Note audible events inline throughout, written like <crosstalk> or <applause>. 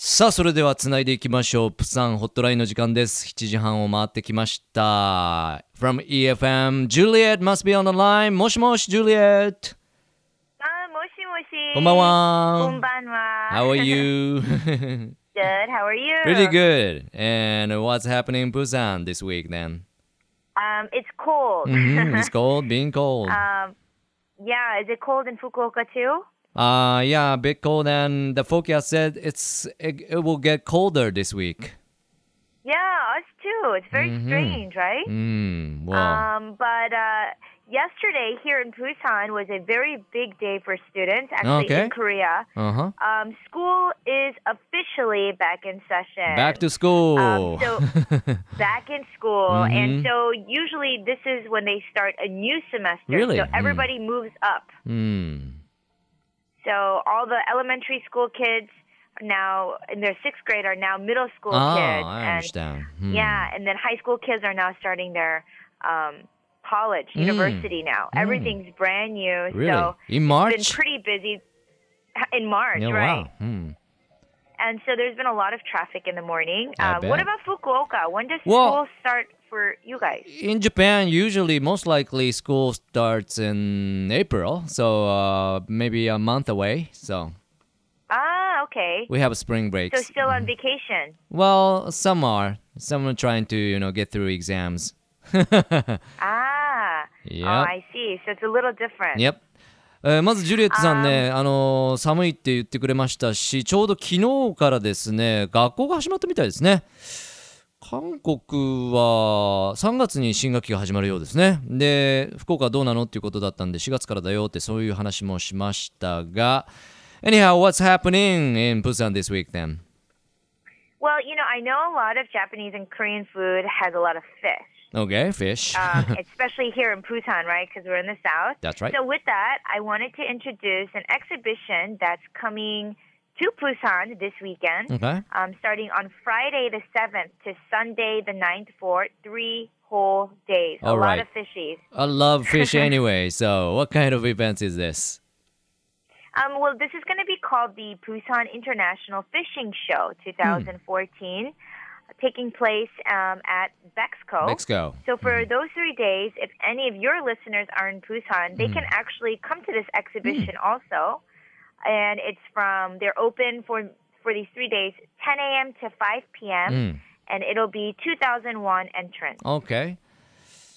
さあ、それではつないでいきましょう。プサンホットラインの時間です。7時半を回ってきました。From EFM, Juliet must be on the line. もしもし、Juliet。あ、もしもし。こんばんは。こんばんは。How are you? Good. How are you? Pretty good. And what's happening in Busan this week then? Um, it's cold. Mhm, It's cold, being cold. um, yeah. Is it cold in Fukuoka too? Uh, yeah, a bit cold. And the forecast said it's it, it will get colder this week. Yeah, us too. It's very strange, right? Mm, well, Um, but uh, yesterday here in Busan was a very big day for students. Actually, Okay. in Korea, uh huh. um, school is officially back in session. Back to school. Um, so <laughs> back in school, Mhm. and so usually this is when they start a new semester. Really? So Mm. everybody moves up. mm. So all the elementary school kids now in their sixth grade are now middle school Ah, kids, I and understand. Hmm. yeah, and then high school kids are now starting their um, college, Mm. university now. Mm. Everything's brand new. Really? So In it's been pretty busy in March, Yeah, right? wow. Hmm. And so there's been a lot of traffic in the morning. Um, what about Fukuoka? When does Well- school start for you guys? In Japan, usually, most likely, school starts in April, so uh, maybe a month away. So Ah, okay. we have spring So breaks. still on vacation. Well, some are. Some are trying to, you know, get through exams. Ah. Yep. Oh, I see. So it's a little different. Yep. えーまずジュリエットさんね、あのー寒いって言ってくれましたしちょうど昨日からですね学校が始まったみたいですね韓国は3月に新学期が始まるようですねで福岡はどうなのっていうことだったんで4月からだよってそういう話もしましたが Anyhow, what's happening in Busan this week then? Well, you know, I know a lot of Japanese and Korean food has a lot of fish. Okay, fish. um, especially here in Busan, right? Because we're in the south. That's right. So with that, I wanted to introduce an exhibition that's coming to Busan this weekend, Okay. um, starting on Friday the 7th to Sunday the 9th for three whole days. All a right. lot of fishies. I love <laughs> fish anyway, so what kind of event is this? Um, well, this is going to be called the Busan International Fishing Show 2014, taking place um, at Bexco. Let's. So for those three days, if any of your listeners are in Busan, they can actually come to this exhibition also, and it's from they're open for for these three days, 10 a.m. to 5 p.m. うん。and it'll be 2001 entrance. OK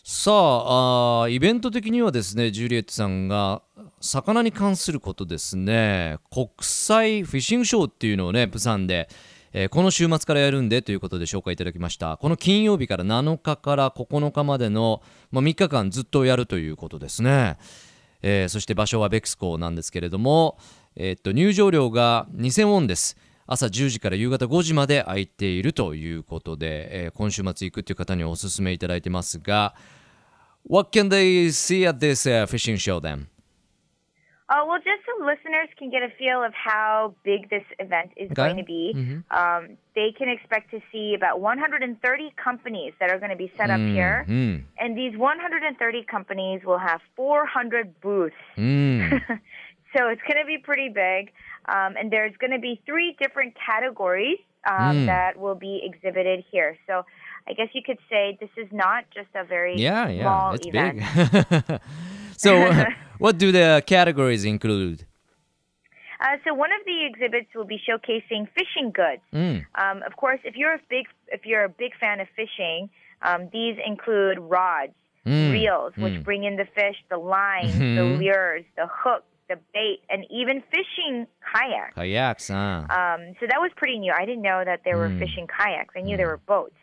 さああーイベント的にはですねジュリエットさんが魚に関することですね国際フィッシングショーっていうのをねプサンで、えーこの週末からやるんでということで紹介いただきましたこの金曜日から7日から9日までの、まあ、3日間ずっとやるということですね、えーそして場所はベクスコなんですけれども、えーっと入場料が2000ウォンです朝10時から夕方5時まで空いているということで、えー今週末行くっていう方にお勧めいただいてますが What can they see at this、uh, fishing show then? Uh, well, just so listeners can get a feel of how big this event is Okay. going to be, um, they can expect to see about 130 companies that are going to be set up here. うん、And these 130 companies will have 400 booths. うん、So it's going to be pretty big. Um, and there's going to be three different categories um, mm. that will be exhibited here. So I guess you could say this is not just a very yeah, yeah, small it's event. Big. <laughs> so, uh, <laughs> what do the categories include? Uh, so one of the exhibits will be showcasing fishing goods. Mm. Um, of course, if you're a big if you're a big fan of fishing, um, these include rods, mm. reels, which mm. bring in the fish, the lines, -hmm. the mm-hmm. lures, the hooks, the bait, and even fishing kayaks. Kayaks, huh? Um, so that was pretty new. I didn't know that there were hmm. fishing kayaks. I knew mm. there were boats.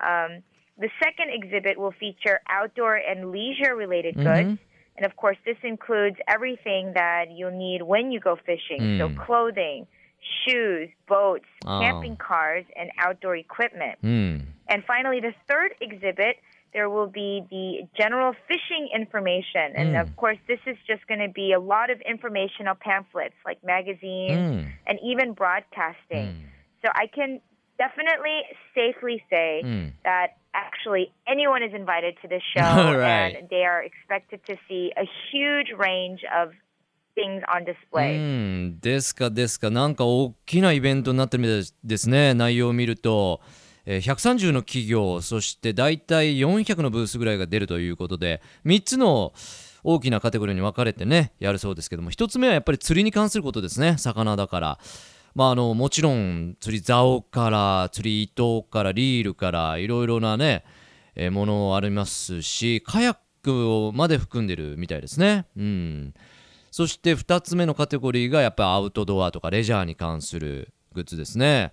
Um, the second exhibit will feature outdoor and leisure related mm-hmm. goods. And of course, this includes everything that you'll need when you go fishing. Mm. So, hmm. clothing, shoes, boats, oh. camping cars, and outdoor equipment. Mm. And finally, the third exhibit there will be the general fishing information. And Mm. of course, this is just going to be a lot of informational pamphlets like う magazines ん、 and even broadcasting. So I can definitely safely say うん。 that actually anyone is invited to this <laughs> show All right. and they are expected to see a huge range of things on う display. ん、ですかですか、なんか大きなイベントになってるみたいですね、内容を見ると。 えー130の企業、そして大体400のブースぐらいが出るということで、3つの大きなカテゴリーに分かれてね、やるそうですけども、1つ目はやっぱり釣りに関することですね、魚だから。まあ、あのもちろん釣り竿から釣り糸からリールからいろいろなね、えものありますしカヤックをまで含んでるみたいですね。うんそして2つ目のカテゴリーがやっぱりアウトドアとかレジャーに関するグッズですね。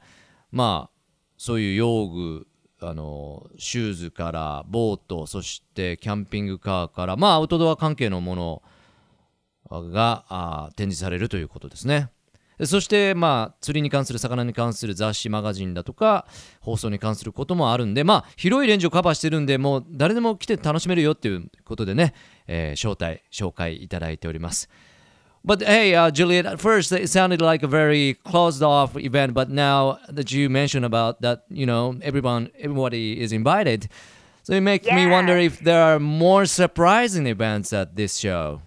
まあそういう用具あのシューズからボートそしてキャンピングカーからまあアウトドア関係のものが展示されるということですね。そしてまあ釣りに関する魚に関する雑誌マガジンだとか放送に関することもあるんでまあ広いレンジをカバーしてるんでもう誰でも来て楽しめるよっていうことでね、えー招待紹介いただいております。But hey, uh, Juliet, at first it sounded like a very closed off event, but now that you mentioned about that, you know, everyone, everybody is invited. So it makes me wonder if there are more surprising events at this show.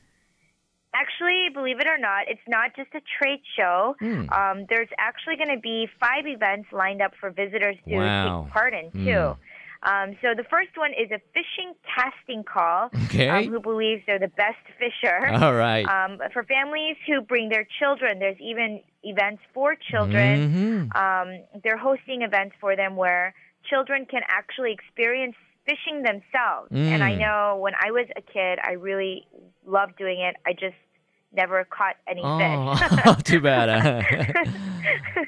Actually, believe it or not, it's not just a trade show. Hmm. Um, there's actually going to be five events lined up for visitors to Wow. take part in too. Um, so the first one is a fishing casting call. Okay. Um, who believes they're the best fisher? All right. Um, for families who bring their children, there's even events for children. Mhm. Um, they're hosting events for them where children can actually experience fishing themselves. And I Mm. know when I was a kid, I really loved doing it. I just never caught any Oh, fish. <laughs> <laughs> too bad. <laughs>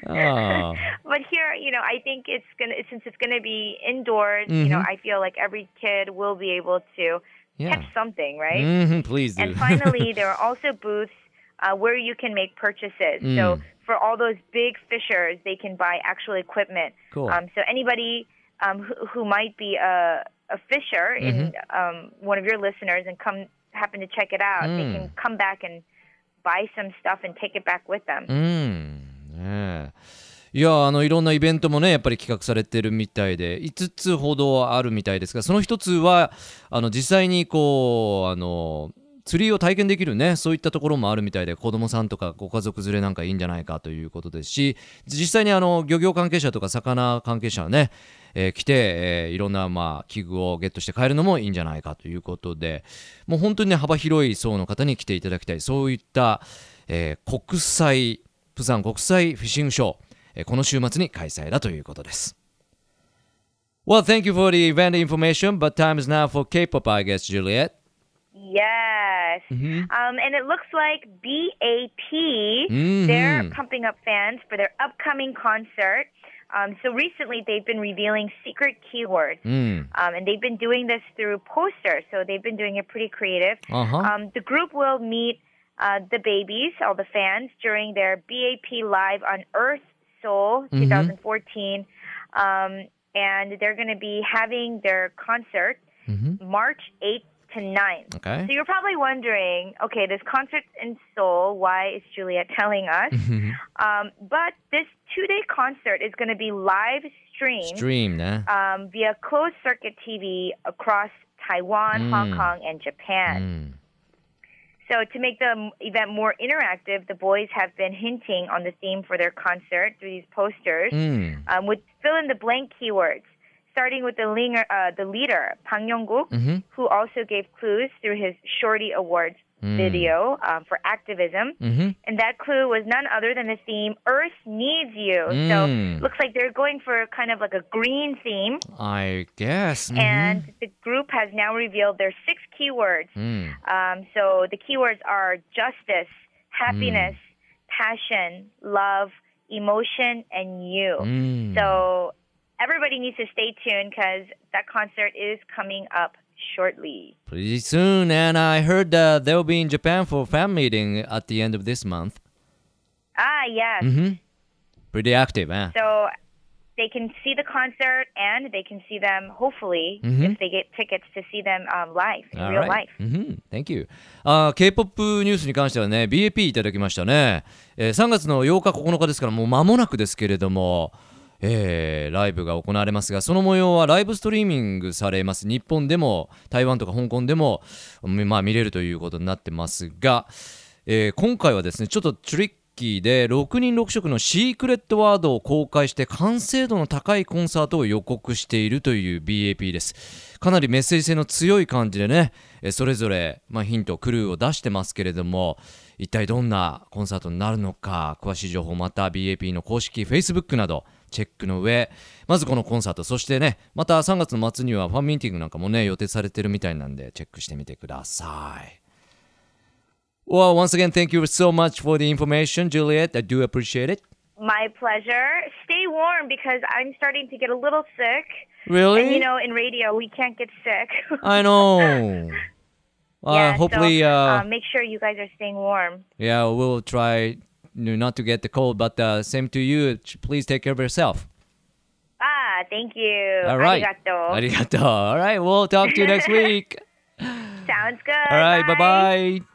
oh. but here, you know, I think it's gonna since it's gonna be indoors. You know, Mhm. I feel like every kid will be able to Yeah. catch something, right? Mhm, please do. And finally, there are also booths uh, where you can make purchases. Mm. So for all those big fishers, they can buy actual equipment. cool. Um, so anybody um, who, who might be a, a fisher in Mm-hmm. um, one of your listeners and come happen to check it out, they Mm. can come back and buy some stuff and take it back with them. いやあのいろんなイベントもねやっぱり企画されてるみたいで5つほどあるみたいですがその1つはあの実際にこうあの釣りを体験できるねそういったところもあるみたいで子供さんとかご家族連れなんかいいんじゃないかということですし実際にあの漁業関係者とか魚関係者はね、えー来て、えーいろんなまあ器具をゲットして帰るのもいいんじゃないかということでもう本当にね幅広い層の方に来ていただきたいそういった、えー国際プサン国際フィッシングショー、えーこの週末に開催だということです。Well, thank you for the event information, but time is now for K-pop, I guess, Juliet. Yes. Mm-hmm. Um, and it looks like BAP, Mhm. they're pumping up fans for their upcoming concert. Um, so recently, they've been revealing secret keywords, mm. um, and they've been doing this through posters. So they've been doing it pretty creative. Uh-huh. Um, the group will meet uh, the babies, all the fans, during their BAP live on Earth Seoul mm-hmm. 2014, um, and they're going to be having their concert mm-hmm. March 8th to Okay. So you're probably wondering, okay, this concert's in Seoul. Why is Juliet telling us? Mm-hmm. um, but this two-day concert is going to be live streamed, um, via closed-circuit TV across Taiwan, mm. Hong Kong, and Japan. Mm. So, to make the event more interactive, the boys have been hinting on the theme for their concert through these posters mm. um, with fill in the blank keywords starting with the, linger, uh, the leader, Bang Yong-guk, mm-hmm. who also gave clues through his Shorty Awards mm. video um, for activism. Mm-hmm. And that clue was none other than the theme Earth Needs You. Mm. So looks like they're going for kind of like a green theme. I guess. Mm-hmm. And the group has now revealed their six keywords. Mm. Um, so the keywords are justice, happiness, mm. passion, love, emotion, and you. Mm. So everybody needs to stay tuned because that concert is coming up shortly. Pretty soon, and I heard uh, they'll be in Japan for a fan meeting at the end of this month. Ah, yes. Mm-hmm. Pretty active, huh? So they can see the concert and they can see them, hopefully, mm-hmm. if they get tickets to see them um, live, in All real right. life. Mm-hmm. Thank you. あ K-POP ニュースに関してはね、BAP いただきましたね。えー、3月の8日、9日ですから、もう間もなくですけれども、えーライブが行われますが、その模様はライブストリーミングされます。日本でも、台湾とか香港でも、まあ、見れるということになってますが、えー今回はですねちょっとトリッキーで6人6色のシークレットワードを公開して完成度の高いコンサートを予告しているという BAP です。かなりメッセージ性の強い感じでね、それぞれ、まあ、ヒントクルーを出してますけれども一体どんなコンサートになるのか詳しい情報また BAP の公式 Facebook などチェックの上まずこのコンサートそしてねまた3月の末にはファンミーティングなんかもね予定されてるみたいなんでチェックしてみてください。Well, once again, thank you so much for the information, Juliet. I do appreciate it. My pleasure. Stay warm because I'm starting to get a little sick. Really? And you know, in radio, we can't get sick. <laughs> I know. Uh, yeah, hopefully, so, uh, uh, make sure you guys are staying warm. yeah, we'll try not to get the cold, but uh, same to you. Please take care of yourself. Ah, thank you. All right. Arigato. Arigato. All right, we'll talk to you next <laughs> week. Sounds good. All right, bye bye.